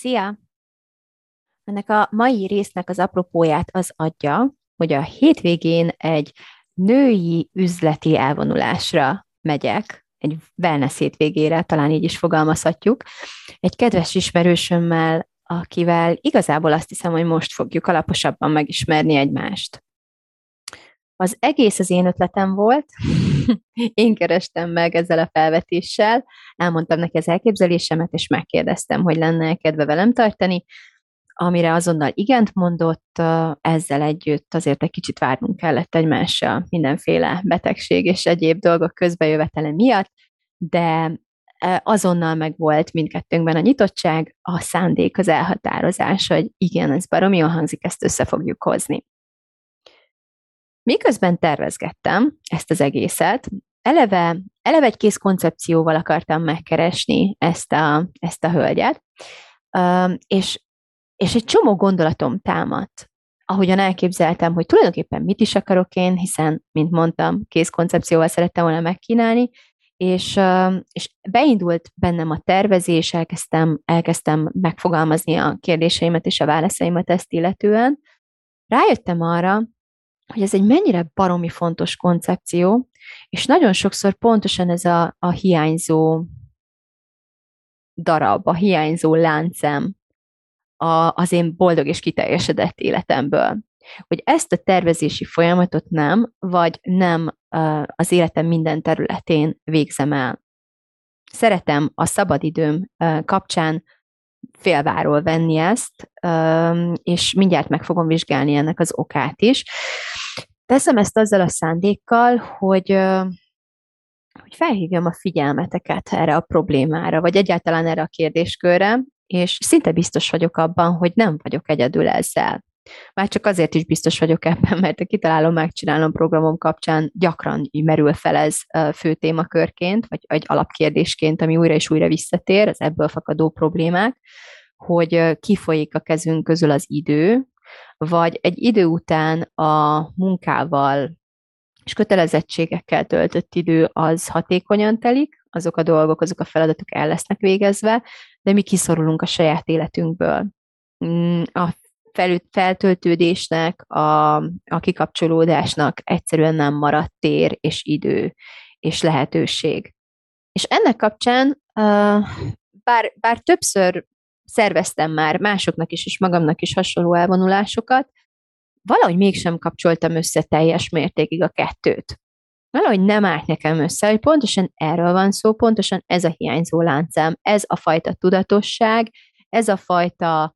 Szia! Ennek a mai résznek az apropóját az adja, hogy a hétvégén egy női üzleti elvonulásra megyek, egy wellness hétvégére, talán így is fogalmazhatjuk, egy kedves ismerősömmel, akivel igazából azt hiszem, hogy most fogjuk alaposabban megismerni egymást. Az egész az én ötletem volt, én kerestem meg ezzel a felvetéssel, elmondtam neki az elképzelésemet, és megkérdeztem, hogy lenne kedve velem tartani, amire azonnal igent mondott, ezzel együtt azért egy kicsit várnunk kellett egymással mindenféle betegség és egyéb dolgok közbejövetele miatt, de azonnal meg volt mindkettőnkben a nyitottság, a szándék, az elhatározás, hogy igen, ez baromi jól hangzik, ezt össze fogjuk hozni. Miközben tervezgettem ezt az egészet, eleve, eleve egy kész koncepcióval akartam megkeresni ezt a, ezt a hölgyet, és, és egy csomó gondolatom támadt, ahogyan elképzeltem, hogy tulajdonképpen mit is akarok én, hiszen, mint mondtam, kész koncepcióval szerettem volna megkínálni, és, és beindult bennem a tervezés, elkezdtem, elkezdtem megfogalmazni a kérdéseimet és a válaszaimat ezt illetően. Rájöttem arra, hogy ez egy mennyire baromi fontos koncepció, és nagyon sokszor pontosan ez a, a hiányzó darab, a hiányzó láncem a, az én boldog és kiteljesedett életemből. Hogy ezt a tervezési folyamatot nem, vagy nem az életem minden területén végzem el. Szeretem a szabadidőm kapcsán félváról venni ezt, és mindjárt meg fogom vizsgálni ennek az okát is. Teszem ezt azzal a szándékkal, hogy, hogy felhívjam a figyelmeteket erre a problémára, vagy egyáltalán erre a kérdéskörre, és szinte biztos vagyok abban, hogy nem vagyok egyedül ezzel. Már csak azért is biztos vagyok ebben, mert a kitalálom, megcsinálom programom kapcsán gyakran merül fel ez fő témakörként, vagy egy alapkérdésként, ami újra és újra visszatér, az ebből fakadó problémák, hogy kifolyik a kezünk közül az idő, vagy egy idő után a munkával és kötelezettségekkel töltött idő az hatékonyan telik, azok a dolgok, azok a feladatok el lesznek végezve, de mi kiszorulunk a saját életünkből. Mm, feltöltődésnek, a, a kikapcsolódásnak egyszerűen nem maradt tér és idő és lehetőség. És ennek kapcsán, bár, bár többször szerveztem már másoknak is, és magamnak is hasonló elvonulásokat, valahogy mégsem kapcsoltam össze teljes mértékig a kettőt. Valahogy nem állt nekem össze, hogy pontosan erről van szó, pontosan ez a hiányzó láncám, ez a fajta tudatosság, ez a fajta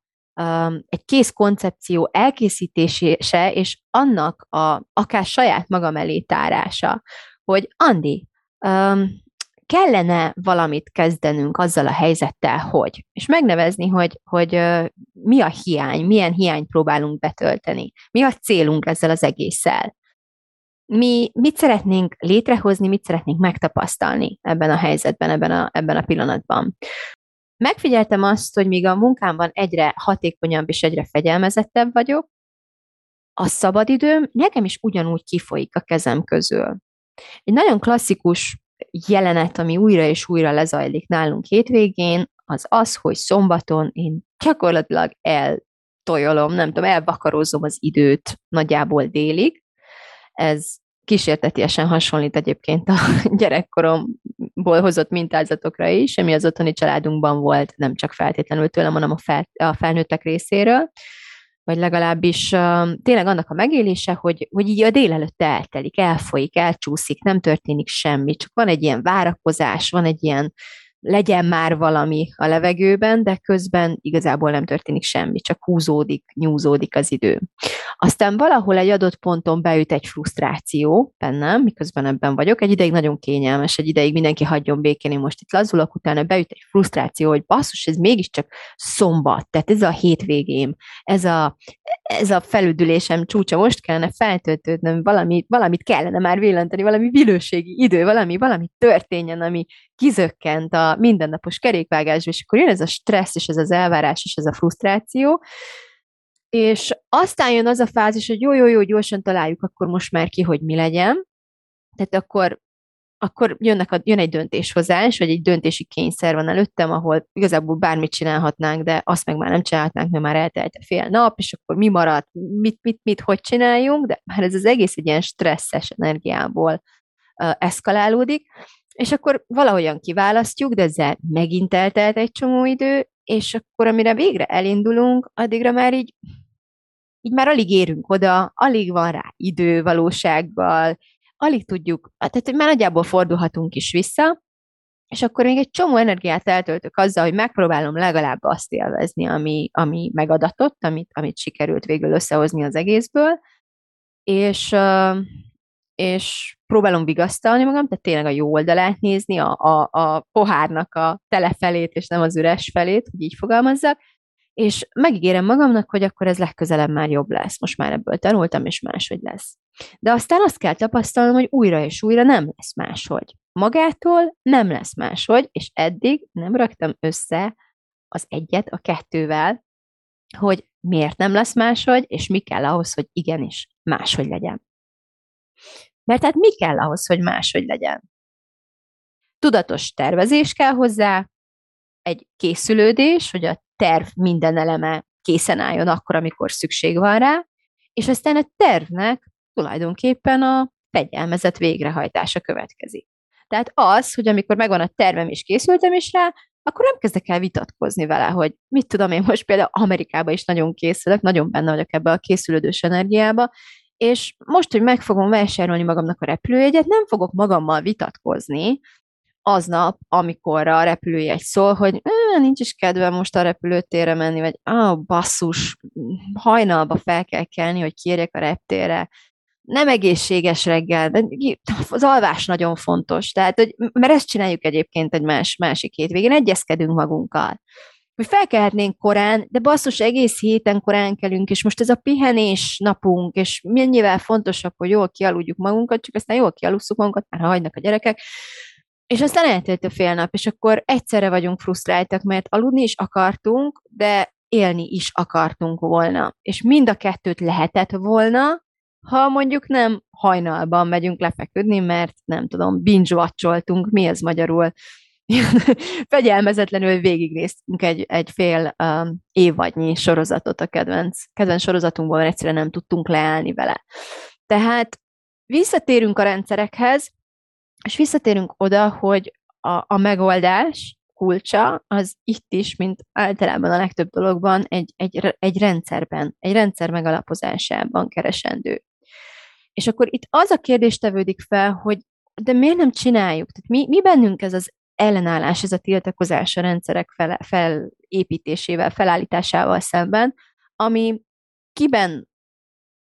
egy kész koncepció elkészítése, és annak a akár saját magam elé tárása, hogy Andi, kellene valamit kezdenünk azzal a helyzettel, hogy, és megnevezni, hogy, hogy mi a hiány, milyen hiányt próbálunk betölteni, mi a célunk ezzel az egésszel. Mi mit szeretnénk létrehozni, mit szeretnénk megtapasztalni ebben a helyzetben, ebben a, ebben a pillanatban. Megfigyeltem azt, hogy míg a munkámban egyre hatékonyabb és egyre fegyelmezettebb vagyok, a szabadidőm nekem is ugyanúgy kifolyik a kezem közül. Egy nagyon klasszikus jelenet, ami újra és újra lezajlik nálunk hétvégén, az az, hogy szombaton én gyakorlatilag eltojolom, nem tudom, elvakarózom az időt nagyjából délig. Ez kísértetiesen hasonlít egyébként a gyerekkoromból hozott mintázatokra is, ami az otthoni családunkban volt, nem csak feltétlenül tőlem, hanem a, fel, a felnőttek részéről, vagy legalábbis uh, tényleg annak a megélése, hogy, hogy így a délelőtt eltelik, elfolyik, elcsúszik, nem történik semmi, csak van egy ilyen várakozás, van egy ilyen legyen már valami a levegőben, de közben igazából nem történik semmi, csak húzódik, nyúzódik az idő. Aztán valahol egy adott ponton beüt egy frusztráció bennem, miközben ebben vagyok. Egy ideig nagyon kényelmes, egy ideig mindenki hagyjon békén, én most itt lazulok, utána beüt egy frusztráció, hogy basszus, ez mégiscsak szombat, tehát ez a hétvégém, ez a, ez a felüdülésem csúcsa, most kellene feltöltődnöm, valami, valamit kellene már villantani, valami vilőségi idő, valami, valami történjen, ami kizökkent a mindennapos kerékvágásba, és akkor jön ez a stressz, és ez az elvárás, és ez a frusztráció, és aztán jön az a fázis, hogy jó, jó, jó, gyorsan találjuk akkor most már ki, hogy mi legyen. Tehát akkor, akkor jönnek a, jön egy döntéshozás, vagy egy döntési kényszer van előttem, ahol igazából bármit csinálhatnánk, de azt meg már nem csinálhatnánk, mert már eltelt fél nap, és akkor mi maradt, mit, mit, mit, hogy csináljunk, de már ez az egész egy ilyen stresszes energiából uh, eszkalálódik, és akkor valahogyan kiválasztjuk, de ezzel megint eltelt egy csomó idő, és akkor amire végre elindulunk, addigra már így így már alig érünk oda, alig van rá idő valósággal, alig tudjuk, tehát hogy már nagyjából fordulhatunk is vissza, és akkor még egy csomó energiát eltöltök azzal, hogy megpróbálom legalább azt élvezni, ami, ami megadatott, amit, amit sikerült végül összehozni az egészből, és, és próbálom vigasztalni magam, tehát tényleg a jó oldalát nézni, a, a, a pohárnak a tele felét, és nem az üres felét, hogy így fogalmazzak, és megígérem magamnak, hogy akkor ez legközelebb már jobb lesz. Most már ebből tanultam, és máshogy lesz. De aztán azt kell tapasztalnom, hogy újra és újra nem lesz máshogy. Magától nem lesz máshogy, és eddig nem raktam össze az egyet a kettővel, hogy miért nem lesz máshogy, és mi kell ahhoz, hogy igenis máshogy legyen. Mert hát mi kell ahhoz, hogy máshogy legyen? Tudatos tervezés kell hozzá, egy készülődés, hogy a terv minden eleme készen álljon akkor, amikor szükség van rá, és aztán a tervnek tulajdonképpen a fegyelmezett végrehajtása következik. Tehát az, hogy amikor megvan a tervem és készültem is rá, akkor nem kezdek el vitatkozni vele, hogy mit tudom én most például Amerikába is nagyon készülök, nagyon benne vagyok ebbe a készülődős energiába, és most, hogy meg fogom vásárolni magamnak a repülőjegyet, nem fogok magammal vitatkozni, aznap, amikor a repülőjegy szól, hogy nincs is kedvem most a repülőtérre menni, vagy ah, basszus, hajnalba fel kell kelni, hogy kérjek a reptérre, nem egészséges reggel, de az alvás nagyon fontos. Tehát, hogy, mert ezt csináljuk egyébként egy más, másik hétvégén, egyezkedünk magunkkal. Hogy felkelhetnénk korán, de basszus, egész héten korán kelünk, és most ez a pihenés napunk, és mennyivel fontosabb, hogy jól kialudjuk magunkat, csak aztán jól kialusszuk magunkat, már hagynak a gyerekek, és aztán eltelt a fél nap, és akkor egyszerre vagyunk frusztráltak, mert aludni is akartunk, de élni is akartunk volna. És mind a kettőt lehetett volna, ha mondjuk nem hajnalban megyünk lefeküdni, mert nem tudom, binge mi ez magyarul? Fegyelmezetlenül végignéztünk egy, egy fél um, évadnyi sorozatot a kedvenc, kedvenc sorozatunkból, mert egyszerűen nem tudtunk leállni vele. Tehát visszatérünk a rendszerekhez, és visszatérünk oda, hogy a, a megoldás kulcsa az itt is, mint általában a legtöbb dologban, egy, egy, egy rendszerben, egy rendszer megalapozásában keresendő. És akkor itt az a kérdés tevődik fel, hogy de miért nem csináljuk? Tehát mi, mi bennünk ez az ellenállás, ez a tiltakozás a rendszerek fel, felépítésével, felállításával szemben, ami kiben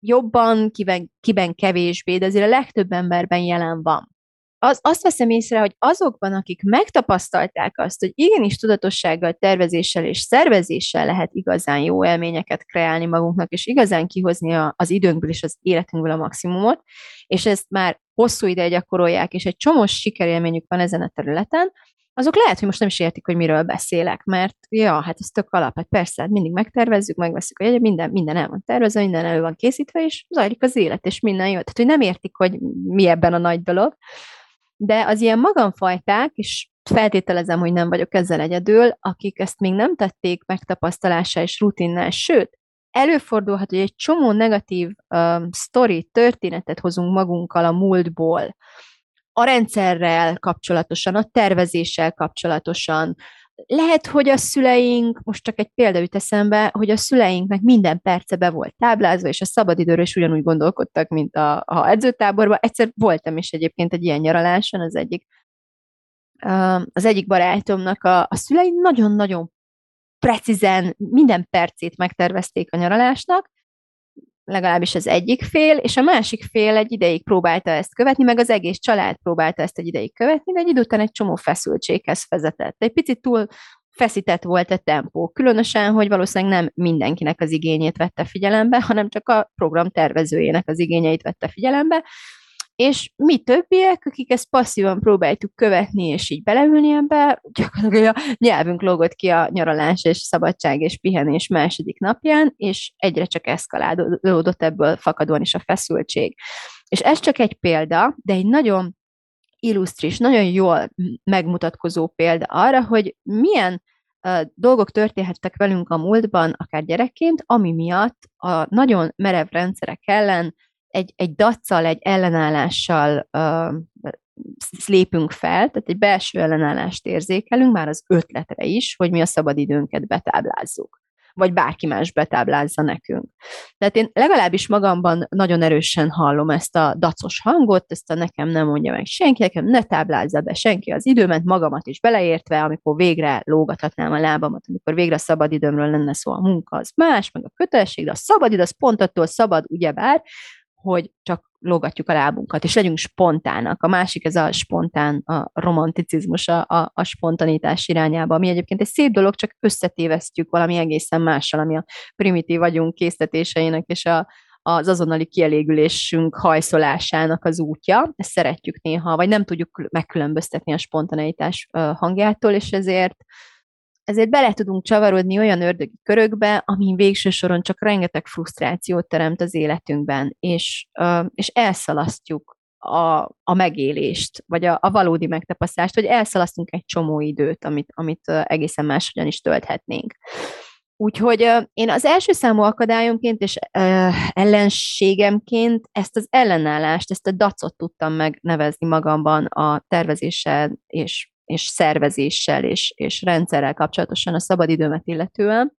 jobban, kiben, kiben kevésbé, de azért a legtöbb emberben jelen van az, azt veszem észre, hogy azokban, akik megtapasztalták azt, hogy igenis tudatossággal, tervezéssel és szervezéssel lehet igazán jó élményeket kreálni magunknak, és igazán kihozni a, az időnkből és az életünkből a maximumot, és ezt már hosszú ideje gyakorolják, és egy csomós sikerélményük van ezen a területen, azok lehet, hogy most nem is értik, hogy miről beszélek, mert ja, hát ez tök alap, hát persze, hát mindig megtervezzük, megveszünk, hogy minden, minden el van tervezve, minden elő van készítve, és zajlik az élet, és minden jó. Tehát, hogy nem értik, hogy mi ebben a nagy dolog de az ilyen magamfajták, és feltételezem, hogy nem vagyok ezzel egyedül, akik ezt még nem tették megtapasztalással és rutinnál, sőt, előfordulhat, hogy egy csomó negatív um, sztori, történetet hozunk magunkkal a múltból, a rendszerrel kapcsolatosan, a tervezéssel kapcsolatosan, lehet, hogy a szüleink, most csak egy példa jut eszembe, hogy a szüleinknek minden perce be volt táblázva, és a szabadidőről is ugyanúgy gondolkodtak, mint a, a edzőtáborban. Egyszer voltam is egyébként egy ilyen nyaraláson, az egyik az egyik barátomnak a, a szülei nagyon-nagyon precízen minden percét megtervezték a nyaralásnak, legalábbis az egyik fél, és a másik fél egy ideig próbálta ezt követni, meg az egész család próbálta ezt egy ideig követni, de egy idő után egy csomó feszültséghez vezetett. Egy picit túl feszített volt a tempó, különösen, hogy valószínűleg nem mindenkinek az igényét vette figyelembe, hanem csak a program tervezőjének az igényeit vette figyelembe, és mi többiek, akik ezt passzívan próbáltuk követni, és így beleülni ebbe, gyakorlatilag a nyelvünk lógott ki a nyaralás és szabadság és pihenés második napján, és egyre csak eszkalálódott ebből fakadóan is a feszültség. És ez csak egy példa, de egy nagyon illusztris, nagyon jól megmutatkozó példa arra, hogy milyen dolgok történhettek velünk a múltban, akár gyerekként, ami miatt a nagyon merev rendszerek ellen egy, egy daccal, egy ellenállással uh, lépünk fel, tehát egy belső ellenállást érzékelünk, már az ötletre is, hogy mi a szabadidőnket betáblázzuk vagy bárki más betáblázza nekünk. Tehát én legalábbis magamban nagyon erősen hallom ezt a dacos hangot, ezt a nekem nem mondja meg senki, nekem ne táblázza be senki az időmet, magamat is beleértve, amikor végre lógathatnám a lábamat, amikor végre a szabadidőmről lenne szó, a munka az más, meg a kötelesség, de a szabadidő az pont attól szabad, ugyebár, hogy csak lógatjuk a lábunkat, és legyünk spontának. A másik ez a spontán, a romanticizmus, a, a, a spontanitás irányába, ami egyébként egy szép dolog, csak összetévesztjük valami egészen mással, ami a primitív vagyunk késztetéseinek és a, az azonnali kielégülésünk hajszolásának az útja. Ezt szeretjük néha, vagy nem tudjuk megkülönböztetni a spontaneitás hangjától, és ezért ezért bele tudunk csavarodni olyan ördögi körökbe, amin végső soron csak rengeteg frusztrációt teremt az életünkben, és, és elszalasztjuk a, a megélést, vagy a, a valódi megtapasztalást, vagy elszalasztunk egy csomó időt, amit, amit egészen máshogyan is tölthetnénk. Úgyhogy én az első számú akadályomként és ellenségemként ezt az ellenállást, ezt a dacot tudtam megnevezni magamban a tervezéssel és és szervezéssel és, és rendszerrel kapcsolatosan a szabadidőmet illetően.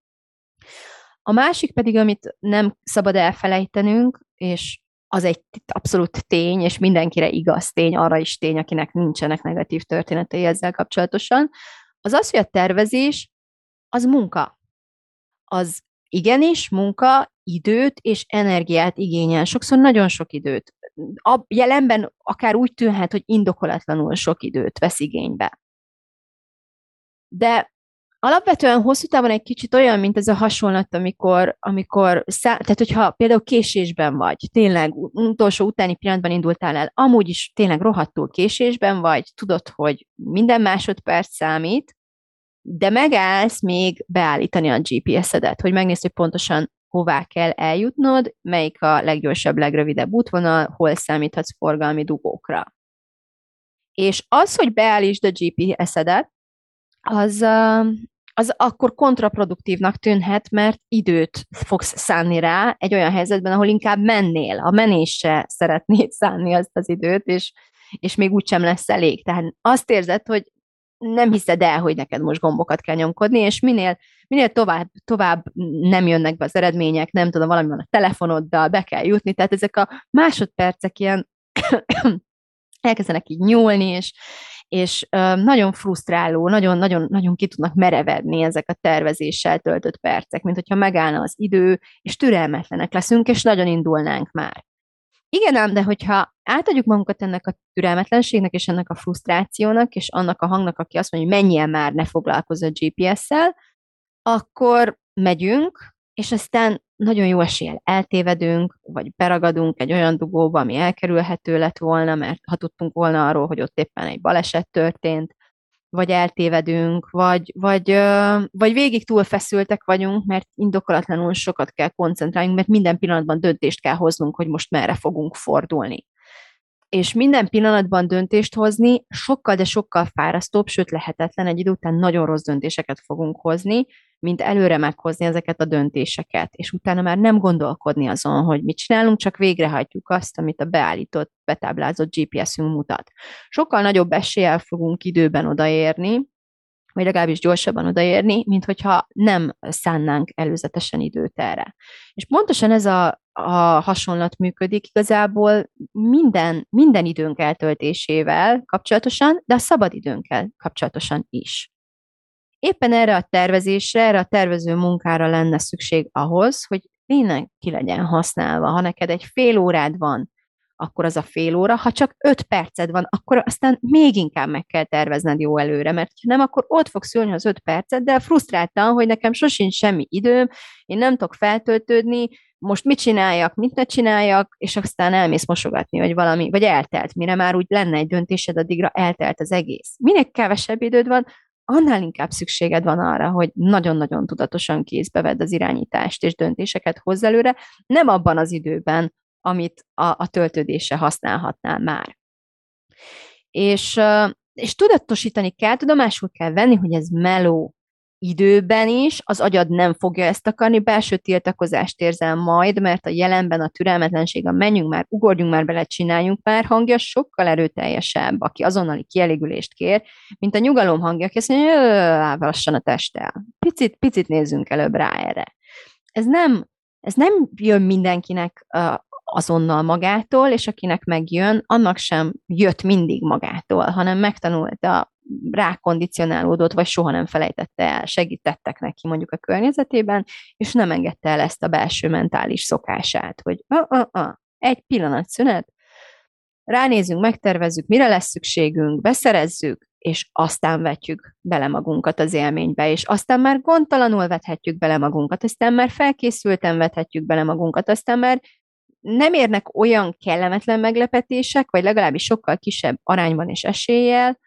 A másik pedig, amit nem szabad elfelejtenünk, és az egy abszolút tény, és mindenkire igaz tény, arra is tény, akinek nincsenek negatív történetei ezzel kapcsolatosan, az az, hogy a tervezés az munka. Az igenis munka, időt és energiát igényel. Sokszor nagyon sok időt a jelenben akár úgy tűnhet, hogy indokolatlanul sok időt vesz igénybe. De alapvetően hosszú távon egy kicsit olyan, mint ez a hasonlat, amikor, amikor szá- tehát hogyha például késésben vagy, tényleg utolsó utáni pillanatban indultál el, amúgy is tényleg rohadtul késésben vagy, tudod, hogy minden másodperc számít, de megállsz még beállítani a GPS-edet, hogy megnézd, hogy pontosan hová kell eljutnod, melyik a leggyorsabb, legrövidebb útvonal, hol számíthatsz forgalmi dugókra. És az, hogy beállítsd a GPS-edet, az, az akkor kontraproduktívnak tűnhet, mert időt fogsz szánni rá egy olyan helyzetben, ahol inkább mennél, a menésre szeretnéd szánni azt az időt, és, és még úgysem lesz elég. Tehát azt érzed, hogy nem hiszed el, hogy neked most gombokat kell nyomkodni, és minél, minél tovább, tovább nem jönnek be az eredmények, nem tudom, valami van a telefonoddal, be kell jutni, tehát ezek a másodpercek ilyen elkezdenek így nyúlni, és, és nagyon frusztráló, nagyon-nagyon nagyon ki tudnak merevedni ezek a tervezéssel töltött percek, mint hogyha megállna az idő, és türelmetlenek leszünk, és nagyon indulnánk már. Igen ám, de hogyha átadjuk magunkat ennek a türelmetlenségnek, és ennek a frusztrációnak, és annak a hangnak, aki azt mondja, hogy menjen már, ne foglalkozz a GPS-szel, akkor megyünk, és aztán nagyon jó eséllyel eltévedünk, vagy beragadunk egy olyan dugóba, ami elkerülhető lett volna, mert ha tudtunk volna arról, hogy ott éppen egy baleset történt, vagy eltévedünk, vagy, vagy, vagy végig túl feszültek vagyunk, mert indokolatlanul sokat kell koncentráljunk, mert minden pillanatban döntést kell hoznunk, hogy most merre fogunk fordulni. És minden pillanatban döntést hozni sokkal, de sokkal fárasztóbb, sőt lehetetlen, egy idő után nagyon rossz döntéseket fogunk hozni, mint előre meghozni ezeket a döntéseket, és utána már nem gondolkodni azon, hogy mit csinálunk, csak végrehajtjuk azt, amit a beállított, betáblázott GPS-ünk mutat. Sokkal nagyobb eséllyel fogunk időben odaérni, vagy legalábbis gyorsabban odaérni, mint hogyha nem szánnánk előzetesen időt erre. És pontosan ez a, a hasonlat működik igazából minden, minden időnk eltöltésével kapcsolatosan, de a szabad időnkkel kapcsolatosan is. Éppen erre a tervezésre, erre a tervező munkára lenne szükség ahhoz, hogy tényleg ki legyen használva. Ha neked egy fél órád van, akkor az a fél óra, ha csak öt perced van, akkor aztán még inkább meg kell tervezned jó előre, mert ha nem, akkor ott fogsz ülni az öt percet, de frusztráltan, hogy nekem sosincs semmi időm, én nem tudok feltöltődni, most mit csináljak, mit ne csináljak, és aztán elmész mosogatni, vagy valami, vagy eltelt, mire már úgy lenne egy döntésed, addigra eltelt az egész. Minél kevesebb időd van, annál inkább szükséged van arra, hogy nagyon-nagyon tudatosan kézbe vedd az irányítást és döntéseket hozz előre, nem abban az időben, amit a, a töltődése használhatnál már. És, és tudatosítani kell, tudomásul kell venni, hogy ez meló időben is, az agyad nem fogja ezt akarni, belső tiltakozást érzel majd, mert a jelenben a türelmetlenség, a menjünk már, ugorjunk már bele, csináljunk már hangja sokkal erőteljesebb, aki azonnali kielégülést kér, mint a nyugalom hangja, aki azt mondja, lassan a testtel. Picit, picit nézzünk előbb rá erre. Ez nem, ez nem jön mindenkinek azonnal magától, és akinek megjön, annak sem jött mindig magától, hanem megtanulta, rákondicionálódott, vagy soha nem felejtette el, segítettek neki mondjuk a környezetében, és nem engedte el ezt a belső mentális szokását, hogy uh, egy pillanat szünet, ránézünk, megtervezzük, mire lesz szükségünk, beszerezzük, és aztán vetjük bele magunkat az élménybe, és aztán már gondtalanul vethetjük bele magunkat, aztán már felkészülten vethetjük bele magunkat, aztán már nem érnek olyan kellemetlen meglepetések, vagy legalábbis sokkal kisebb arányban és eséllyel,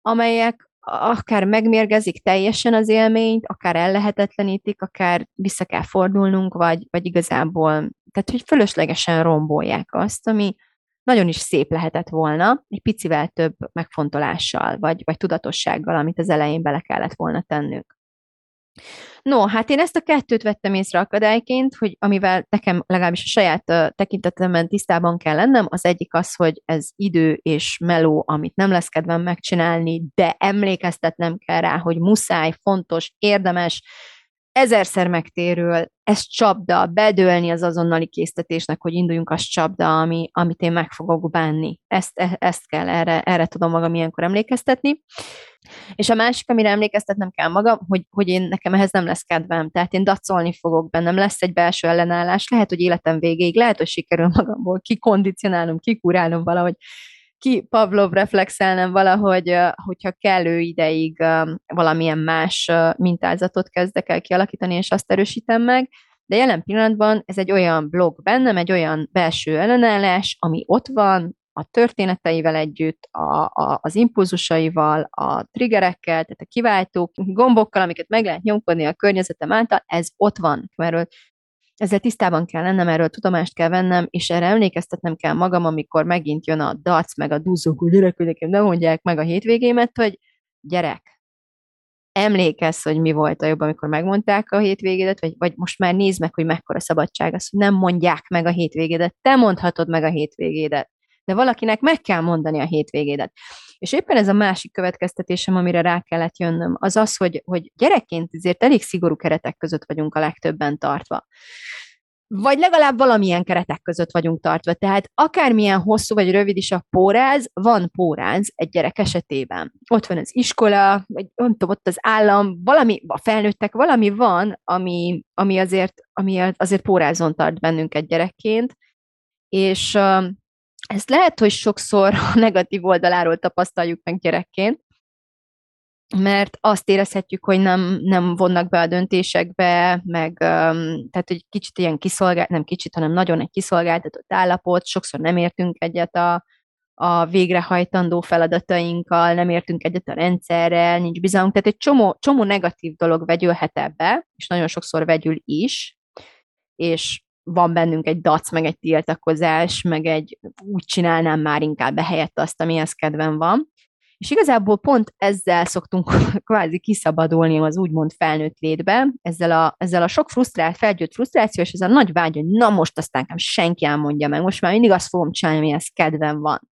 amelyek akár megmérgezik teljesen az élményt, akár ellehetetlenítik, akár vissza kell fordulnunk, vagy, vagy igazából, tehát hogy fölöslegesen rombolják azt, ami nagyon is szép lehetett volna, egy picivel több megfontolással, vagy, vagy tudatossággal, amit az elején bele kellett volna tennünk. No, hát én ezt a kettőt vettem észre akadályként, hogy amivel nekem legalábbis a saját tekintetemben tisztában kell lennem, az egyik az, hogy ez idő és meló, amit nem lesz kedvem megcsinálni, de emlékeztetnem kell rá, hogy muszáj, fontos, érdemes, ezerszer megtérül, ez csapda, bedőlni az azonnali késztetésnek, hogy induljunk, az csapda, ami, amit én meg fogok bánni. Ezt, e, ezt kell, erre, erre tudom magam ilyenkor emlékeztetni. És a másik, amire emlékeztetnem kell magam, hogy, hogy én nekem ehhez nem lesz kedvem, tehát én dacolni fogok bennem, lesz egy belső ellenállás, lehet, hogy életem végéig, lehet, hogy sikerül magamból kikondicionálnom, kikurálnom valahogy, ki Pavlov reflexelnem valahogy, hogyha kellő ideig valamilyen más mintázatot kezdek el kialakítani, és azt erősítem meg, de jelen pillanatban ez egy olyan blog bennem, egy olyan belső ellenállás, ami ott van, a történeteivel együtt, a, a, az impulzusaival, a triggerekkel, tehát a kiváltó gombokkal, amiket meg lehet nyomkodni a környezetem által, ez ott van. Erről ezzel tisztában kell lennem, erről tudomást kell vennem, és erre emlékeztetnem kell magam, amikor megint jön a dac, meg a duzzogó gyerek, hogy nekem ne mondják meg a hétvégémet, hogy gyerek, emlékezz, hogy mi volt a jobb, amikor megmondták a hétvégédet, vagy, vagy most már nézd meg, hogy mekkora szabadság az, hogy nem mondják meg a hétvégédet, te mondhatod meg a hétvégédet de valakinek meg kell mondani a hétvégédet. És éppen ez a másik következtetésem, amire rá kellett jönnöm, az az, hogy, hogy gyerekként azért elég szigorú keretek között vagyunk a legtöbben tartva. Vagy legalább valamilyen keretek között vagyunk tartva. Tehát akármilyen hosszú vagy rövid is a póráz, van póráz egy gyerek esetében. Ott van az iskola, vagy tudom, ott az állam, valami, a felnőttek, valami van, ami, ami, azért, ami azért pórázon tart bennünket gyerekként, és ezt lehet, hogy sokszor a negatív oldaláról tapasztaljuk meg gyerekként, mert azt érezhetjük, hogy nem, nem vonnak be a döntésekbe, meg tehát, hogy kicsit ilyen kiszolgált, nem kicsit, hanem nagyon egy kiszolgáltatott állapot, sokszor nem értünk egyet a, a végrehajtandó feladatainkkal, nem értünk egyet a rendszerrel, nincs bizalmunk, tehát egy csomó, csomó negatív dolog vegyülhet ebbe, és nagyon sokszor vegyül is, és van bennünk egy dac, meg egy tiltakozás, meg egy úgy csinálnám már inkább helyett azt, amihez kedvem van. És igazából pont ezzel szoktunk kvázi kiszabadulni az úgymond felnőtt létbe, ezzel a, ezzel a sok frusztrált, felgyőtt frusztráció, és ez a nagy vágy, hogy na most aztán nekem senki elmondja meg, most már mindig azt fogom csinálni, amihez kedvem van.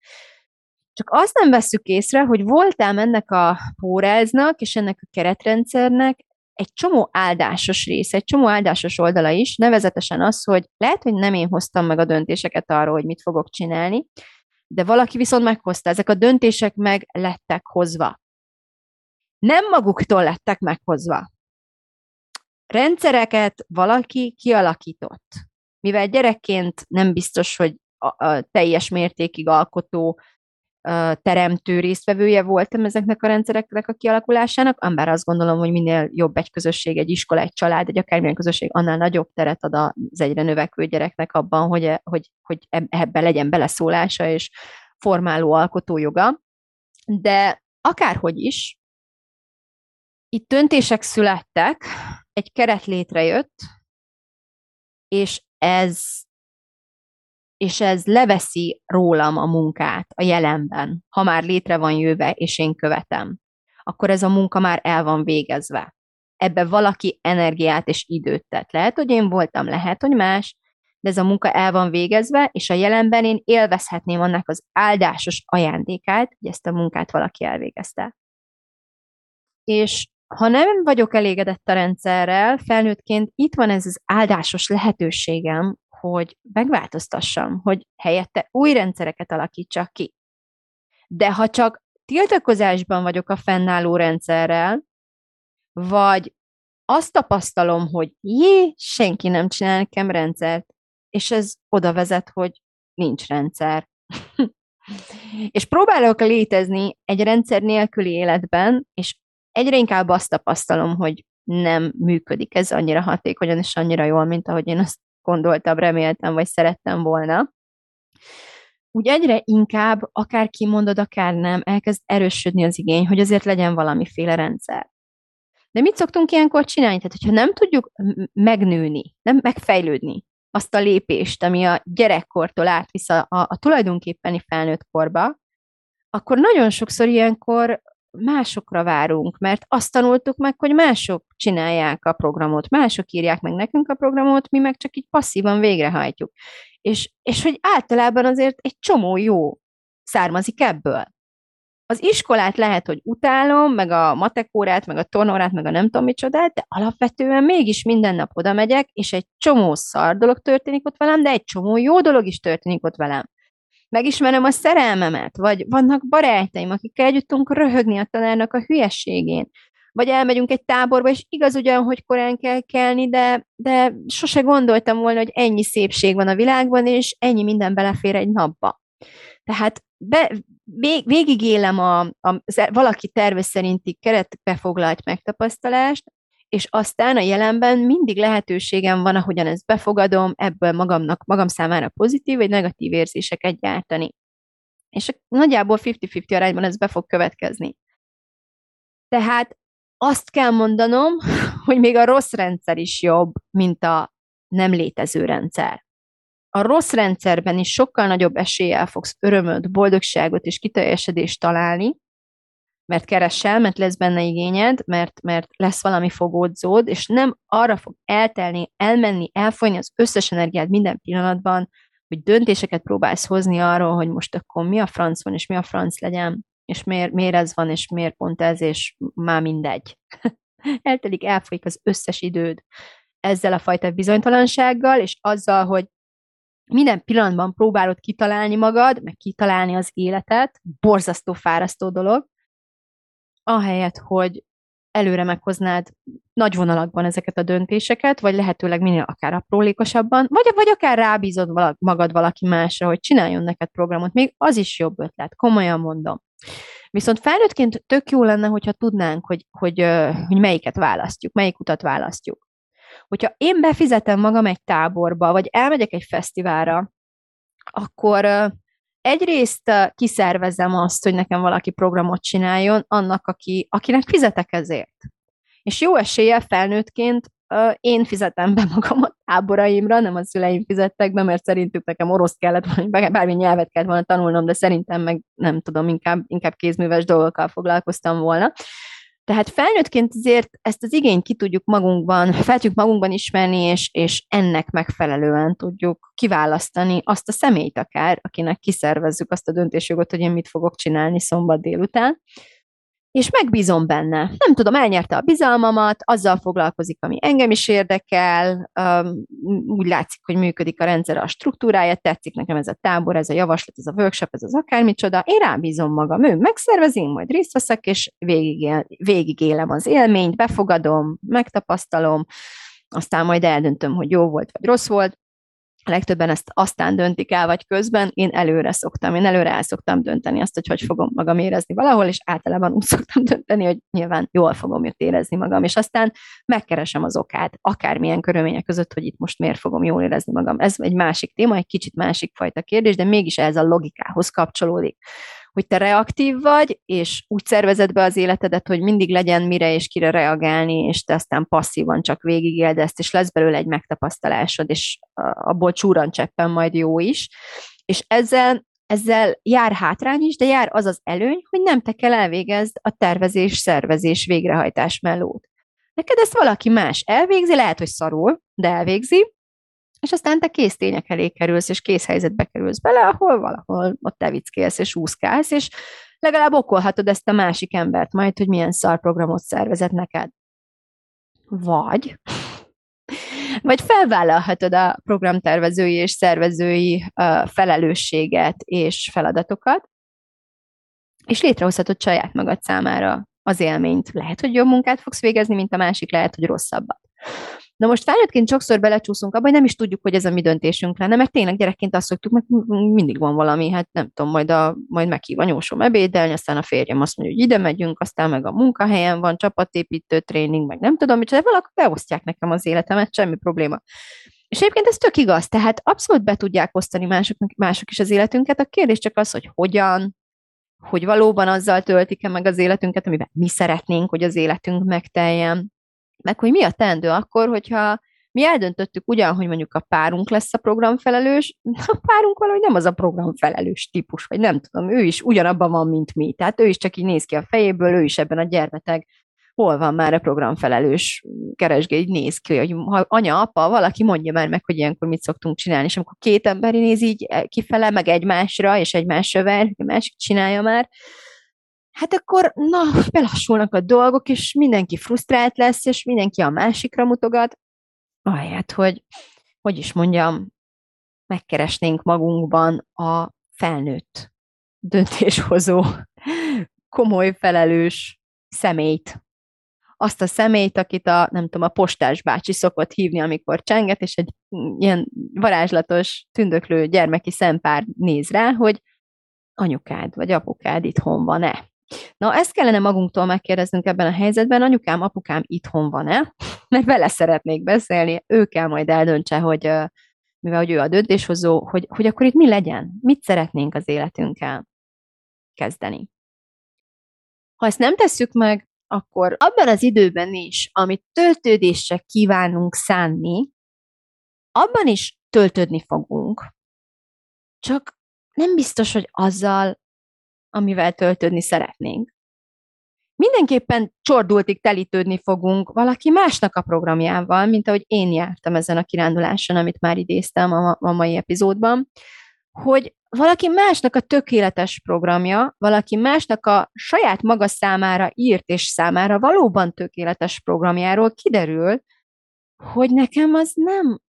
Csak azt nem veszük észre, hogy voltál ennek a póráznak és ennek a keretrendszernek egy csomó áldásos rész, egy csomó áldásos oldala is, nevezetesen az, hogy lehet, hogy nem én hoztam meg a döntéseket arról, hogy mit fogok csinálni, de valaki viszont meghozta. Ezek a döntések meg lettek hozva. Nem maguktól lettek meghozva. rendszereket valaki kialakított. Mivel gyerekként nem biztos, hogy a, a teljes mértékig alkotó teremtő résztvevője voltam ezeknek a rendszereknek a kialakulásának, amiben azt gondolom, hogy minél jobb egy közösség, egy iskola, egy család, egy akármilyen közösség, annál nagyobb teret ad az egyre növekvő gyereknek abban, hogy, hogy, hogy ebbe legyen beleszólása és formáló alkotójoga. De akárhogy is, itt döntések születtek, egy keret létrejött, és ez és ez leveszi rólam a munkát a jelenben, ha már létre van jöve, és én követem, akkor ez a munka már el van végezve. Ebbe valaki energiát és időt tett. Lehet, hogy én voltam, lehet, hogy más, de ez a munka el van végezve, és a jelenben én élvezhetném annak az áldásos ajándékát, hogy ezt a munkát valaki elvégezte. És ha nem vagyok elégedett a rendszerrel, felnőttként itt van ez az áldásos lehetőségem, hogy megváltoztassam, hogy helyette új rendszereket alakítsak ki. De ha csak tiltakozásban vagyok a fennálló rendszerrel, vagy azt tapasztalom, hogy jé, senki nem csinál nekem rendszert, és ez oda vezet, hogy nincs rendszer. és próbálok létezni egy rendszer nélküli életben, és egyre inkább azt tapasztalom, hogy nem működik ez annyira hatékonyan és annyira jól, mint ahogy én azt gondoltam, reméltem, vagy szerettem volna. Úgy egyre inkább, akár kimondod, akár nem, elkezd erősödni az igény, hogy azért legyen valamiféle rendszer. De mit szoktunk ilyenkor csinálni? Tehát, hogyha nem tudjuk megnőni, nem megfejlődni azt a lépést, ami a gyerekkortól átvisz a, a, a tulajdonképpeni felnőtt korba, akkor nagyon sokszor ilyenkor másokra várunk, mert azt tanultuk meg, hogy mások csinálják a programot, mások írják meg nekünk a programot, mi meg csak így passzívan végrehajtjuk. És, és hogy általában azért egy csomó jó származik ebből. Az iskolát lehet, hogy utálom, meg a matekórát, meg a tonórát, meg a nem tudom micsodát, de alapvetően mégis minden nap oda megyek, és egy csomó szar dolog történik ott velem, de egy csomó jó dolog is történik ott velem megismerem a szerelmemet, vagy vannak barátaim, akikkel együtt tudunk röhögni a tanárnak a hülyességén, vagy elmegyünk egy táborba, és igaz ugyan, hogy korán kell kelni, de, de sose gondoltam volna, hogy ennyi szépség van a világban, és ennyi minden belefér egy napba. Tehát be, vég, végigélem a, a, valaki terve szerinti keretbe foglalt megtapasztalást, és aztán a jelenben mindig lehetőségem van, ahogyan ezt befogadom, ebből magamnak, magam számára pozitív vagy negatív érzéseket gyártani. És nagyjából 50-50 arányban ez be fog következni. Tehát azt kell mondanom, hogy még a rossz rendszer is jobb, mint a nem létező rendszer. A rossz rendszerben is sokkal nagyobb eséllyel fogsz örömöt, boldogságot és kiteljesedést találni, mert keresel, mert lesz benne igényed, mert, mert lesz valami fogódzód, és nem arra fog eltelni, elmenni, elfolyni az összes energiád minden pillanatban, hogy döntéseket próbálsz hozni arról, hogy most akkor mi a franc van, és mi a franc legyen, és miért, miért ez van, és miért pont ez, és már mindegy. Eltelik, elfolyik az összes időd ezzel a fajta bizonytalansággal, és azzal, hogy minden pillanatban próbálod kitalálni magad, meg kitalálni az életet, borzasztó fárasztó dolog, ahelyett, hogy előre meghoznád nagy vonalakban ezeket a döntéseket, vagy lehetőleg minél akár aprólékosabban, vagy, vagy akár rábízod valak, magad valaki másra, hogy csináljon neked programot, még az is jobb ötlet, komolyan mondom. Viszont felnőttként tök jó lenne, hogyha tudnánk, hogy, hogy, hogy melyiket választjuk, melyik utat választjuk. Hogyha én befizetem magam egy táborba, vagy elmegyek egy fesztiválra, akkor egyrészt kiszervezem azt, hogy nekem valaki programot csináljon, annak, aki, akinek fizetek ezért. És jó eséllyel felnőttként én fizetem be magam a táboraimra, nem a szüleim fizettek be, mert szerintük nekem orosz kellett volna, bármi nyelvet kellett volna tanulnom, de szerintem meg nem tudom, inkább, inkább kézműves dolgokkal foglalkoztam volna. Tehát felnőttként azért ezt az igényt ki tudjuk magunkban, fel tudjuk magunkban ismerni, és, és ennek megfelelően tudjuk kiválasztani azt a személyt akár, akinek kiszervezzük azt a döntésjogot, hogy én mit fogok csinálni szombat délután. És megbízom benne. Nem tudom, elnyerte a bizalmamat, azzal foglalkozik, ami engem is érdekel, úgy látszik, hogy működik a rendszer, a struktúrája, tetszik nekem ez a tábor, ez a javaslat, ez a workshop, ez az akármicsoda, én rábízom magam, ő megszervezi, én majd részt veszek, és végigél, végigélem az élményt, befogadom, megtapasztalom, aztán majd eldöntöm, hogy jó volt, vagy rossz volt, legtöbben ezt aztán döntik el, vagy közben, én előre szoktam, én előre el szoktam dönteni azt, hogy hogy fogom magam érezni valahol, és általában úgy szoktam dönteni, hogy nyilván jól fogom jött érezni magam, és aztán megkeresem az okát, akármilyen körülmények között, hogy itt most miért fogom jól érezni magam. Ez egy másik téma, egy kicsit másik fajta kérdés, de mégis ez a logikához kapcsolódik hogy te reaktív vagy, és úgy szervezed be az életedet, hogy mindig legyen mire és kire reagálni, és te aztán passzívan csak végigéld ezt, és lesz belőle egy megtapasztalásod, és abból csúrancseppen majd jó is. És ezzel ezzel jár hátrány is, de jár az az előny, hogy nem te kell elvégezd a tervezés, szervezés, végrehajtás mellót. Neked ezt valaki más elvégzi, lehet, hogy szarul, de elvégzi, és aztán te kész tények elé kerülsz, és kész helyzetbe kerülsz bele, ahol valahol ott te vickélsz, és úszkálsz, és legalább okolhatod ezt a másik embert majd, hogy milyen szarprogramot szervezett neked. Vagy, vagy felvállalhatod a programtervezői és szervezői felelősséget és feladatokat, és létrehozhatod saját magad számára az élményt. Lehet, hogy jobb munkát fogsz végezni, mint a másik, lehet, hogy rosszabbat. Na most felnőttként sokszor belecsúszunk abba, hogy nem is tudjuk, hogy ez a mi döntésünk lenne, mert tényleg gyerekként azt szoktuk, meg mindig van valami, hát nem tudom, majd, a, majd meghív anyósom ebédelni, aztán a férjem azt mondja, hogy ide megyünk, aztán meg a munkahelyen van csapatépítő tréning, meg nem tudom, de valakik beosztják nekem az életemet, semmi probléma. És egyébként ez tök igaz, tehát abszolút be tudják osztani másoknak, mások is az életünket. A kérdés csak az, hogy hogyan, hogy valóban azzal töltik-e meg az életünket, amiben mi szeretnénk, hogy az életünk megteljen meg hogy mi a teendő akkor, hogyha mi eldöntöttük ugyan, hogy mondjuk a párunk lesz a programfelelős, a párunk valahogy nem az a programfelelős típus, vagy nem tudom, ő is ugyanabban van, mint mi. Tehát ő is csak így néz ki a fejéből, ő is ebben a gyermeteg hol van már a programfelelős keresgé, néz ki, hogy ha anya, apa, valaki mondja már meg, hogy ilyenkor mit szoktunk csinálni, és amikor két ember néz így kifele, meg egymásra, és egymás söver, másik csinálja már, hát akkor na, belassulnak a dolgok, és mindenki frusztrált lesz, és mindenki a másikra mutogat, ahelyett, hogy, hogy is mondjam, megkeresnénk magunkban a felnőtt döntéshozó, komoly, felelős személyt. Azt a személyt, akit a, nem tudom, a postás bácsi szokott hívni, amikor csenget, és egy ilyen varázslatos, tündöklő gyermeki szempár néz rá, hogy anyukád vagy apukád itthon van-e. Na, ezt kellene magunktól megkérdeznünk ebben a helyzetben, anyukám, apukám itthon van-e, mert vele szeretnék beszélni, ő kell majd eldöntse, hogy mivel hogy ő a döntéshozó, hogy, hogy akkor itt mi legyen, mit szeretnénk az életünkkel kezdeni. Ha ezt nem tesszük meg, akkor abban az időben is, amit töltődésre kívánunk szánni, abban is töltődni fogunk. Csak nem biztos, hogy azzal, amivel töltődni szeretnénk. Mindenképpen csordultig telítődni fogunk valaki másnak a programjával, mint ahogy én jártam ezen a kiránduláson, amit már idéztem a, a mai epizódban, hogy valaki másnak a tökéletes programja, valaki másnak a saját maga számára írt és számára valóban tökéletes programjáról kiderül, hogy nekem az nem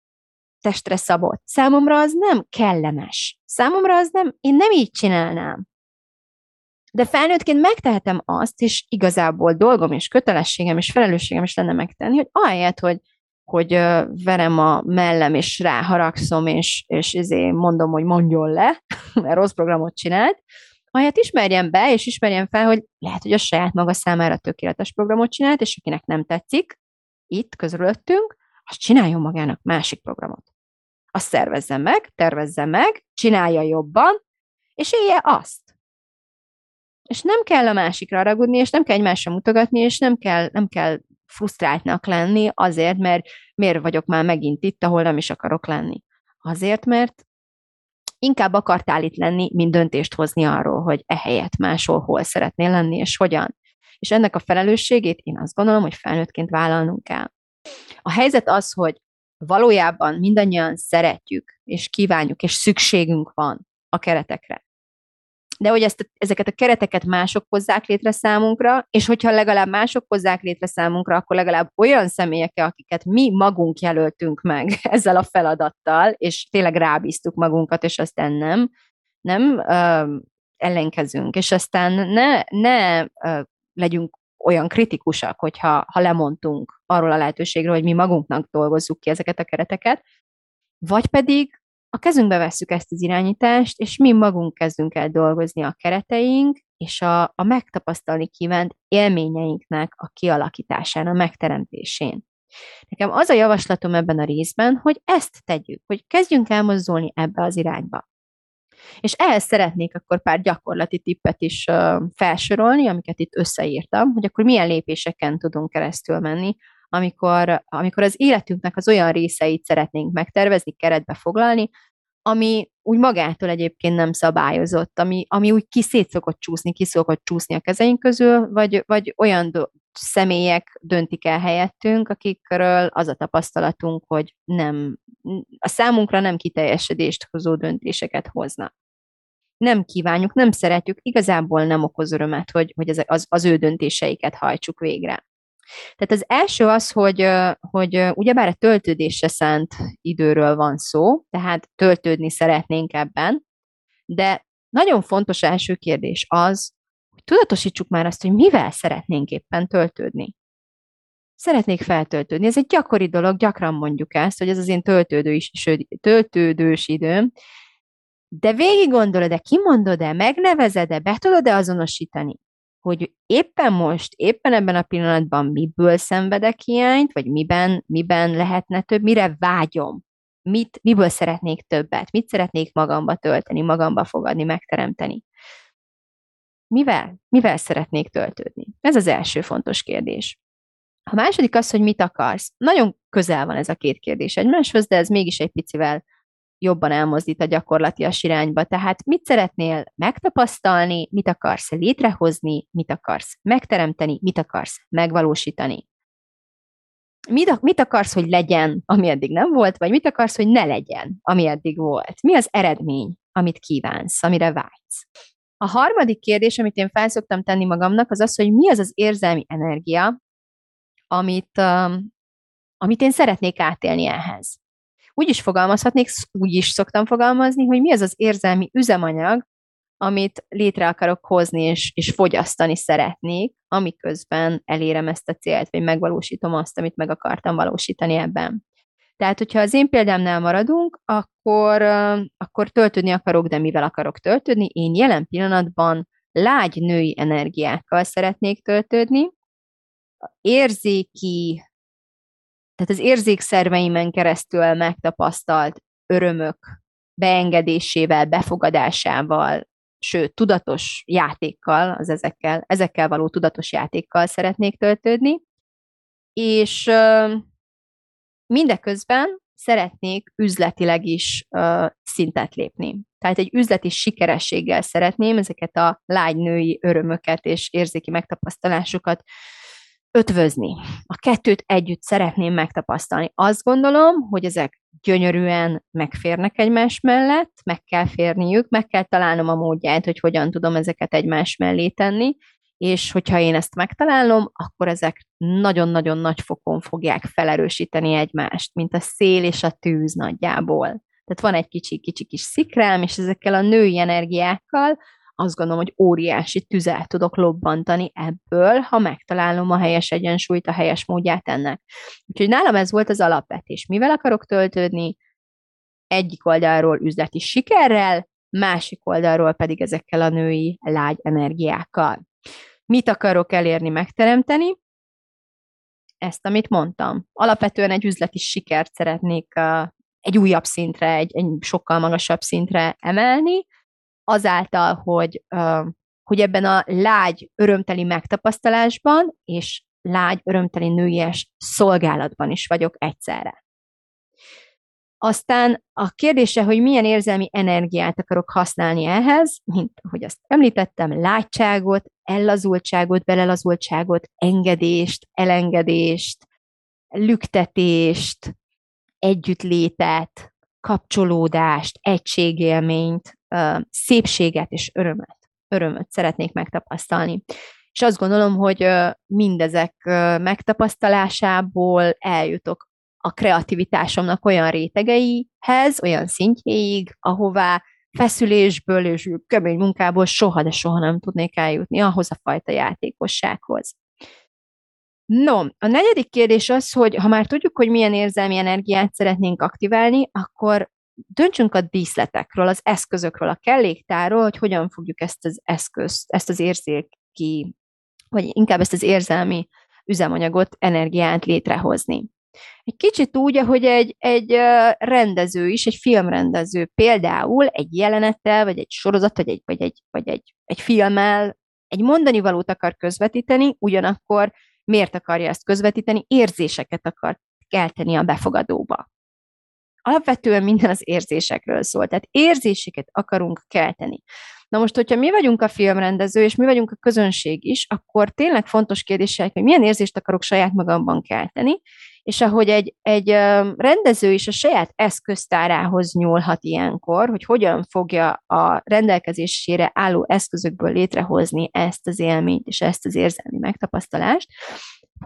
testre szabott. Számomra az nem kellemes. Számomra az nem, én nem így csinálnám. De felnőttként megtehetem azt, és igazából dolgom és kötelességem és felelősségem is lenne megtenni, hogy ahelyett, hogy, hogy verem a mellem, és ráharagszom, és, és ezért mondom, hogy mondjon le, mert rossz programot csinált, ahelyett ismerjem be, és ismerjem fel, hogy lehet, hogy a saját maga számára tökéletes programot csinált, és akinek nem tetszik, itt közülöttünk, az csináljon magának másik programot. Azt szervezze meg, tervezze meg, csinálja jobban, és élje azt és nem kell a másikra ragudni, és nem kell egymásra mutogatni, és nem kell, nem kell frusztráltnak lenni azért, mert miért vagyok már megint itt, ahol nem is akarok lenni. Azért, mert inkább akartál itt lenni, mint döntést hozni arról, hogy ehelyett máshol hol szeretnél lenni, és hogyan. És ennek a felelősségét én azt gondolom, hogy felnőttként vállalnunk kell. A helyzet az, hogy valójában mindannyian szeretjük, és kívánjuk, és szükségünk van a keretekre de hogy ezt, ezeket a kereteket mások hozzák létre számunkra, és hogyha legalább mások hozzák létre számunkra, akkor legalább olyan személyek, akiket mi magunk jelöltünk meg ezzel a feladattal, és tényleg rábíztuk magunkat, és aztán nem, nem ö, ellenkezünk, és aztán ne, ne ö, legyünk olyan kritikusak, hogyha ha lemondtunk arról a lehetőségről, hogy mi magunknak dolgozzuk ki ezeket a kereteket, vagy pedig a kezünkbe vesszük ezt az irányítást, és mi magunk kezdünk el dolgozni a kereteink, és a, a megtapasztalni kívánt élményeinknek a kialakításán, a megteremtésén. Nekem az a javaslatom ebben a részben, hogy ezt tegyük, hogy kezdjünk el mozdulni ebbe az irányba. És ehhez szeretnék akkor pár gyakorlati tippet is felsorolni, amiket itt összeírtam, hogy akkor milyen lépéseken tudunk keresztül menni, amikor, amikor az életünknek az olyan részeit szeretnénk megtervezni, keretbe foglalni, ami úgy magától egyébként nem szabályozott, ami, ami úgy ki szét szokott csúszni, ki csúszni a kezeink közül, vagy, vagy olyan do- személyek döntik el helyettünk, akikről az a tapasztalatunk, hogy nem, a számunkra nem kiteljesedést hozó döntéseket hoznak. Nem kívánjuk, nem szeretjük, igazából nem okoz örömet, hogy, hogy ezek az, az ő döntéseiket hajtsuk végre. Tehát az első az, hogy, hogy ugyebár a töltődésre szánt időről van szó, tehát töltődni szeretnénk ebben, de nagyon fontos első kérdés az, hogy tudatosítsuk már azt, hogy mivel szeretnénk éppen töltődni. Szeretnék feltöltődni. Ez egy gyakori dolog, gyakran mondjuk ezt, hogy ez az én töltődő is, töltődős időm, de végig gondolod-e, kimondod-e, megnevezed-e, be tudod-e azonosítani, hogy éppen most, éppen ebben a pillanatban miből szenvedek hiányt, vagy miben, miben lehetne több, mire vágyom, mit, miből szeretnék többet, mit szeretnék magamba tölteni, magamba fogadni, megteremteni. Mivel? Mivel szeretnék töltődni? Ez az első fontos kérdés. A második az, hogy mit akarsz. Nagyon közel van ez a két kérdés egymáshoz, de ez mégis egy picivel jobban elmozdít a gyakorlatias irányba. Tehát mit szeretnél megtapasztalni, mit akarsz létrehozni, mit akarsz megteremteni, mit akarsz megvalósítani. Mit, mit akarsz, hogy legyen, ami eddig nem volt, vagy mit akarsz, hogy ne legyen, ami eddig volt? Mi az eredmény, amit kívánsz, amire vágysz? A harmadik kérdés, amit én felszoktam tenni magamnak, az az, hogy mi az az érzelmi energia, amit, um, amit én szeretnék átélni ehhez. Úgy is fogalmazhatnék, úgy is szoktam fogalmazni, hogy mi az az érzelmi üzemanyag, amit létre akarok hozni és, és fogyasztani szeretnék, amiközben elérem ezt a célt, vagy megvalósítom azt, amit meg akartam valósítani ebben. Tehát, hogyha az én példámnál maradunk, akkor, akkor töltődni akarok, de mivel akarok töltődni? Én jelen pillanatban lágy női energiákkal szeretnék töltődni, érzéki tehát az érzékszerveimen keresztül megtapasztalt örömök beengedésével, befogadásával, sőt, tudatos játékkal, az ezekkel, ezekkel való tudatos játékkal szeretnék töltődni, és mindeközben szeretnék üzletileg is szintet lépni. Tehát egy üzleti sikerességgel szeretném ezeket a lágy női örömöket és érzéki megtapasztalásokat ötvözni. A kettőt együtt szeretném megtapasztalni. Azt gondolom, hogy ezek gyönyörűen megférnek egymás mellett, meg kell férniük, meg kell találnom a módját, hogy hogyan tudom ezeket egymás mellé tenni, és hogyha én ezt megtalálom, akkor ezek nagyon-nagyon nagy fokon fogják felerősíteni egymást, mint a szél és a tűz nagyjából. Tehát van egy kicsi-kicsi kis szikrám, és ezekkel a női energiákkal azt gondolom, hogy óriási tüzet tudok lobbantani ebből, ha megtalálom a helyes egyensúlyt, a helyes módját ennek. Úgyhogy nálam ez volt az alapvetés. Mivel akarok töltődni? Egyik oldalról üzleti sikerrel, másik oldalról pedig ezekkel a női lágy energiákkal. Mit akarok elérni, megteremteni? Ezt, amit mondtam. Alapvetően egy üzleti sikert szeretnék egy újabb szintre, egy, egy sokkal magasabb szintre emelni, azáltal, hogy, hogy ebben a lágy, örömteli megtapasztalásban és lágy, örömteli nőies szolgálatban is vagyok egyszerre. Aztán a kérdése, hogy milyen érzelmi energiát akarok használni ehhez, mint ahogy azt említettem, látságot, ellazultságot, belelazultságot, engedést, elengedést, lüktetést, együttlétet, kapcsolódást, egységélményt, szépséget és örömet. örömöt szeretnék megtapasztalni. És azt gondolom, hogy mindezek megtapasztalásából eljutok a kreativitásomnak olyan rétegeihez, olyan szintjéig, ahová feszülésből és kemény munkából soha, de soha nem tudnék eljutni ahhoz a fajta játékossághoz. No, a negyedik kérdés az, hogy ha már tudjuk, hogy milyen érzelmi energiát szeretnénk aktiválni, akkor döntsünk a díszletekről, az eszközökről, a kelléktáról, hogy hogyan fogjuk ezt az eszközt, ezt az érzéki, vagy inkább ezt az érzelmi üzemanyagot, energiát létrehozni. Egy kicsit úgy, ahogy egy, egy rendező is, egy filmrendező például egy jelenettel, vagy egy sorozat, vagy egy, vagy egy, vagy egy, egy filmmel egy mondani valót akar közvetíteni, ugyanakkor miért akarja ezt közvetíteni, érzéseket akar kelteni a befogadóba. Alapvetően minden az érzésekről szól, tehát érzéseket akarunk kelteni. Na most, hogyha mi vagyunk a filmrendező, és mi vagyunk a közönség is, akkor tényleg fontos kérdés, hogy milyen érzést akarok saját magamban kelteni, és ahogy egy, egy rendező is a saját eszköztárához nyúlhat ilyenkor, hogy hogyan fogja a rendelkezésére álló eszközökből létrehozni ezt az élményt és ezt az érzelmi megtapasztalást,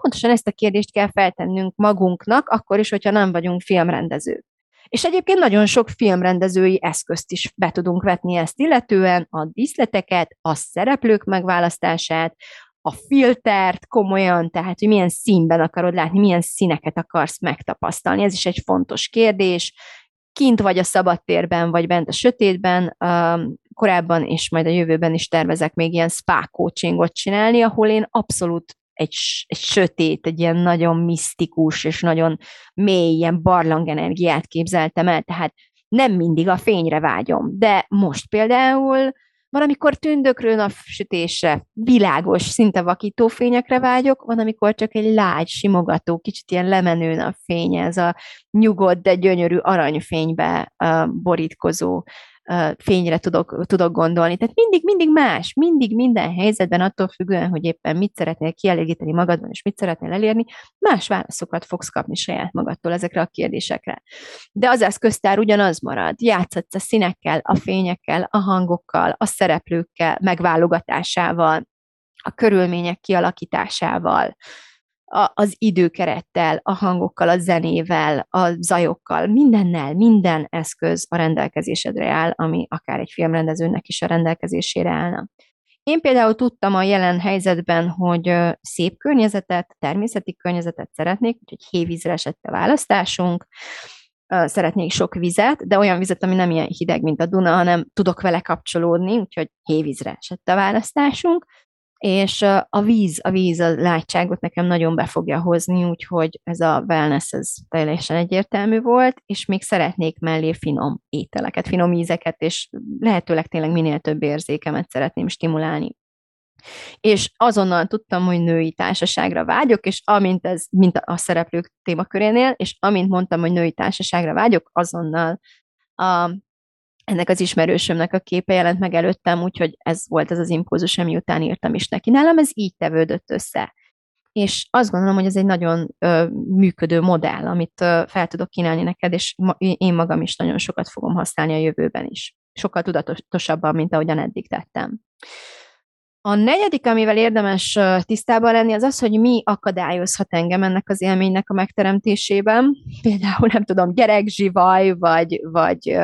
pontosan ezt a kérdést kell feltennünk magunknak, akkor is, hogyha nem vagyunk filmrendezők. És egyébként nagyon sok filmrendezői eszközt is be tudunk vetni ezt illetően, a díszleteket, a szereplők megválasztását, a filtert komolyan, tehát hogy milyen színben akarod látni, milyen színeket akarsz megtapasztalni. Ez is egy fontos kérdés. Kint vagy a szabadtérben, vagy bent a sötétben, korábban és majd a jövőben is tervezek még ilyen spa coachingot csinálni, ahol én abszolút egy, egy sötét, egy ilyen nagyon misztikus és nagyon mély, ilyen barlangenergiát képzeltem el, tehát nem mindig a fényre vágyom, de most például van, amikor tündökről napsütésre, világos, szinte vakító fényekre vágyok, van, amikor csak egy lágy, simogató, kicsit ilyen lemenő napfény, ez a nyugodt, de gyönyörű aranyfénybe borítkozó fényre tudok, tudok gondolni. Tehát mindig, mindig más, mindig minden helyzetben attól függően, hogy éppen mit szeretnél kielégíteni magadban, és mit szeretnél elérni, más válaszokat fogsz kapni saját magadtól ezekre a kérdésekre. De az eszköztár ugyanaz marad. Játszhatsz a színekkel, a fényekkel, a hangokkal, a szereplőkkel, megválogatásával, a körülmények kialakításával, a, az időkerettel, a hangokkal, a zenével, a zajokkal, mindennel, minden eszköz a rendelkezésedre áll, ami akár egy filmrendezőnek is a rendelkezésére állna. Én például tudtam a jelen helyzetben, hogy szép környezetet, természeti környezetet szeretnék, úgyhogy hévízre esett a választásunk, szeretnék sok vizet, de olyan vizet, ami nem ilyen hideg, mint a Duna, hanem tudok vele kapcsolódni, úgyhogy hévízre esett a választásunk és a víz, a víz a látságot nekem nagyon be fogja hozni, úgyhogy ez a wellness ez teljesen egyértelmű volt, és még szeretnék mellé finom ételeket, finom ízeket, és lehetőleg tényleg minél több érzékemet szeretném stimulálni. És azonnal tudtam, hogy női társaságra vágyok, és amint ez, mint a szereplők témakörénél, és amint mondtam, hogy női társaságra vágyok, azonnal a ennek az ismerősömnek a képe jelent meg előttem, úgyhogy ez volt ez az impulzus, ami után írtam is neki. Nálam ez így tevődött össze. És azt gondolom, hogy ez egy nagyon ö, működő modell, amit ö, fel tudok kínálni neked, és ma, én magam is nagyon sokat fogom használni a jövőben is. Sokkal tudatosabban, mint ahogyan eddig tettem. A negyedik, amivel érdemes tisztában lenni, az az, hogy mi akadályozhat engem ennek az élménynek a megteremtésében. Például, nem tudom, gyerekzsivaj, vagy, vagy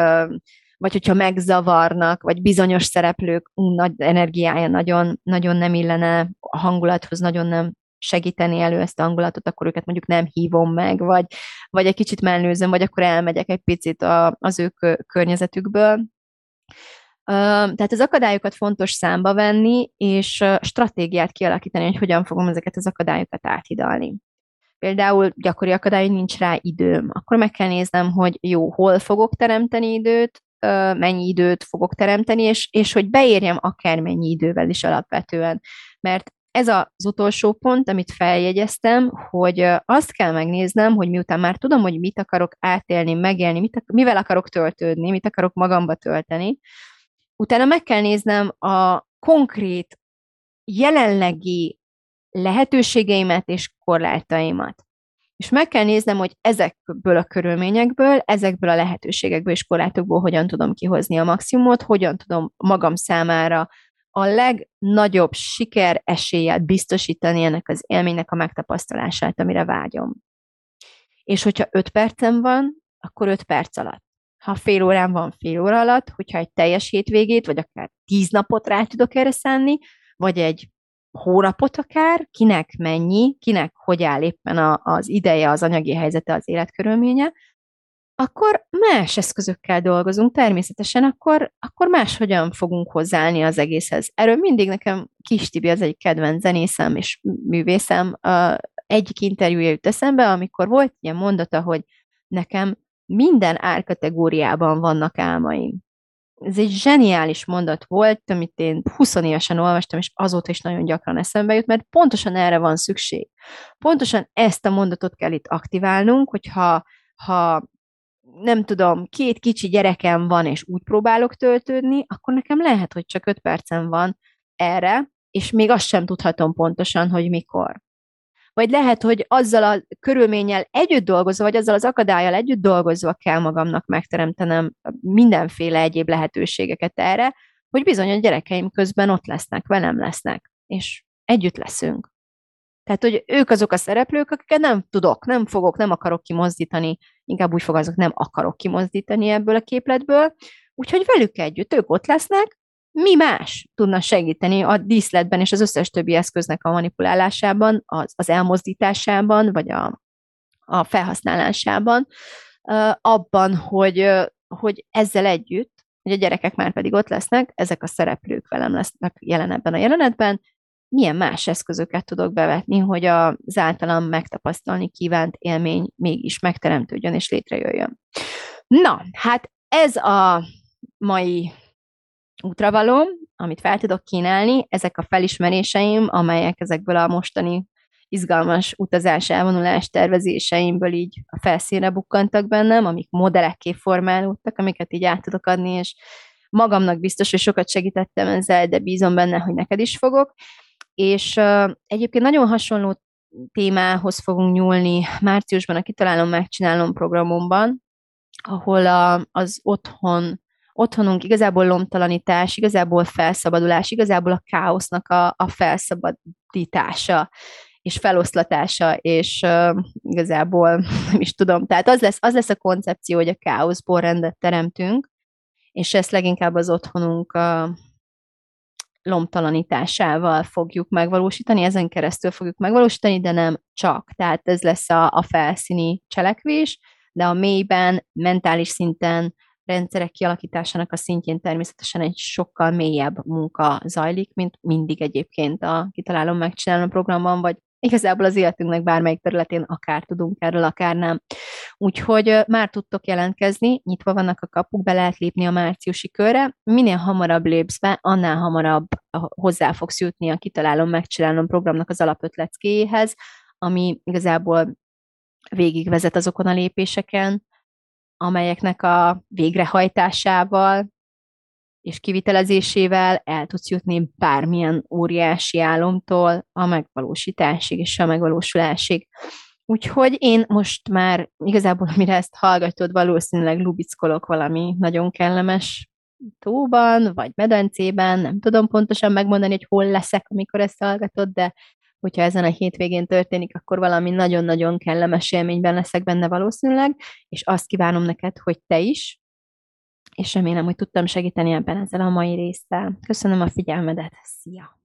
vagy hogyha megzavarnak, vagy bizonyos szereplők nagy energiája nagyon, nagyon nem illene a hangulathoz, nagyon nem segíteni elő ezt a hangulatot, akkor őket mondjuk nem hívom meg, vagy, vagy egy kicsit mellőzöm, vagy akkor elmegyek egy picit a, az ő környezetükből. Tehát az akadályokat fontos számba venni, és stratégiát kialakítani, hogy hogyan fogom ezeket az akadályokat áthidalni. Például gyakori akadály, hogy nincs rá időm. Akkor meg kell néznem, hogy jó, hol fogok teremteni időt, mennyi időt fogok teremteni, és, és hogy beérjem akármennyi idővel is alapvetően. Mert ez az utolsó pont, amit feljegyeztem, hogy azt kell megnéznem, hogy miután már tudom, hogy mit akarok átélni, megélni, mit, mivel akarok töltődni, mit akarok magamba tölteni, utána meg kell néznem a konkrét jelenlegi lehetőségeimet és korlátaimat. És meg kell néznem, hogy ezekből a körülményekből, ezekből a lehetőségekből és korlátokból hogyan tudom kihozni a maximumot, hogyan tudom magam számára a legnagyobb siker esélyet biztosítani ennek az élménynek a megtapasztalását, amire vágyom. És hogyha öt percem van, akkor öt perc alatt. Ha fél órán van, fél óra alatt, hogyha egy teljes hétvégét, vagy akár tíz napot rá tudok erre szánni, vagy egy hónapot akár, kinek mennyi, kinek hogy áll éppen a, az ideje, az anyagi helyzete, az életkörülménye, akkor más eszközökkel dolgozunk, természetesen akkor, akkor máshogyan fogunk hozzáállni az egészhez. Erről mindig nekem Kis Tibi az egy kedvenc zenészem és művészem, a egyik interjúja jut eszembe, amikor volt ilyen mondata, hogy nekem minden árkategóriában vannak álmaim. Ez egy zseniális mondat volt, amit én 20 évesen olvastam, és azóta is nagyon gyakran eszembe jut, mert pontosan erre van szükség. Pontosan ezt a mondatot kell itt aktiválnunk, hogyha ha nem tudom, két kicsi gyerekem van, és úgy próbálok töltődni, akkor nekem lehet, hogy csak öt percem van erre, és még azt sem tudhatom pontosan, hogy mikor. Vagy lehet, hogy azzal a körülménnyel együtt dolgozva, vagy azzal az akadályjal együtt dolgozva kell magamnak megteremtenem mindenféle egyéb lehetőségeket erre, hogy bizony a gyerekeim közben ott lesznek, velem lesznek, és együtt leszünk. Tehát, hogy ők azok a szereplők, akiket nem tudok, nem fogok, nem akarok kimozdítani, inkább úgy fogalmazok, nem akarok kimozdítani ebből a képletből, úgyhogy velük együtt ők ott lesznek, mi más tudna segíteni a díszletben és az összes többi eszköznek a manipulálásában, az, az elmozdításában, vagy a, a felhasználásában, abban, hogy, hogy ezzel együtt, hogy a gyerekek már pedig ott lesznek, ezek a szereplők velem lesznek jelen ebben a jelenetben, milyen más eszközöket tudok bevetni, hogy az általam megtapasztalni kívánt élmény mégis megteremtődjön és létrejöjjön. Na, hát ez a mai útravaló, amit fel tudok kínálni, ezek a felismeréseim, amelyek ezekből a mostani izgalmas utazás elvonulás tervezéseimből így a felszínre bukkantak bennem, amik modellekké formálódtak, amiket így át tudok adni, és magamnak biztos, hogy sokat segítettem ezzel, de bízom benne, hogy neked is fogok. És uh, egyébként nagyon hasonló témához fogunk nyúlni márciusban a Kitalálom, Megcsinálom programomban, ahol a, az otthon, otthonunk igazából lomtalanítás, igazából felszabadulás, igazából a káosznak a, a felszabadítása és feloszlatása, és uh, igazából nem is tudom, tehát az lesz, az lesz a koncepció, hogy a káoszból rendet teremtünk, és ezt leginkább az otthonunk uh, lomtalanításával fogjuk megvalósítani, ezen keresztül fogjuk megvalósítani, de nem csak. Tehát ez lesz a, a felszíni cselekvés, de a mélyben, mentális szinten, rendszerek kialakításának a szintjén természetesen egy sokkal mélyebb munka zajlik, mint mindig egyébként a kitalálom, megcsinálom programban, vagy igazából az életünknek bármelyik területén akár tudunk erről, akár nem. Úgyhogy már tudtok jelentkezni, nyitva vannak a kapuk, be lehet lépni a márciusi körre. Minél hamarabb lépsz be, annál hamarabb hozzá fogsz jutni a Kitalálom, Megcsinálom programnak az alapötleckéjéhez, ami igazából végigvezet azokon a lépéseken, amelyeknek a végrehajtásával és kivitelezésével el tudsz jutni bármilyen óriási álomtól a megvalósításig és a megvalósulásig. Úgyhogy én most már igazából, mire ezt hallgatod, valószínűleg lubickolok valami nagyon kellemes tóban, vagy medencében, nem tudom pontosan megmondani, hogy hol leszek, amikor ezt hallgatod, de hogyha ezen a hétvégén történik, akkor valami nagyon-nagyon kellemes élményben leszek benne valószínűleg, és azt kívánom neked, hogy te is, és remélem, hogy tudtam segíteni ebben ezzel a mai résszel. Köszönöm a figyelmedet, szia!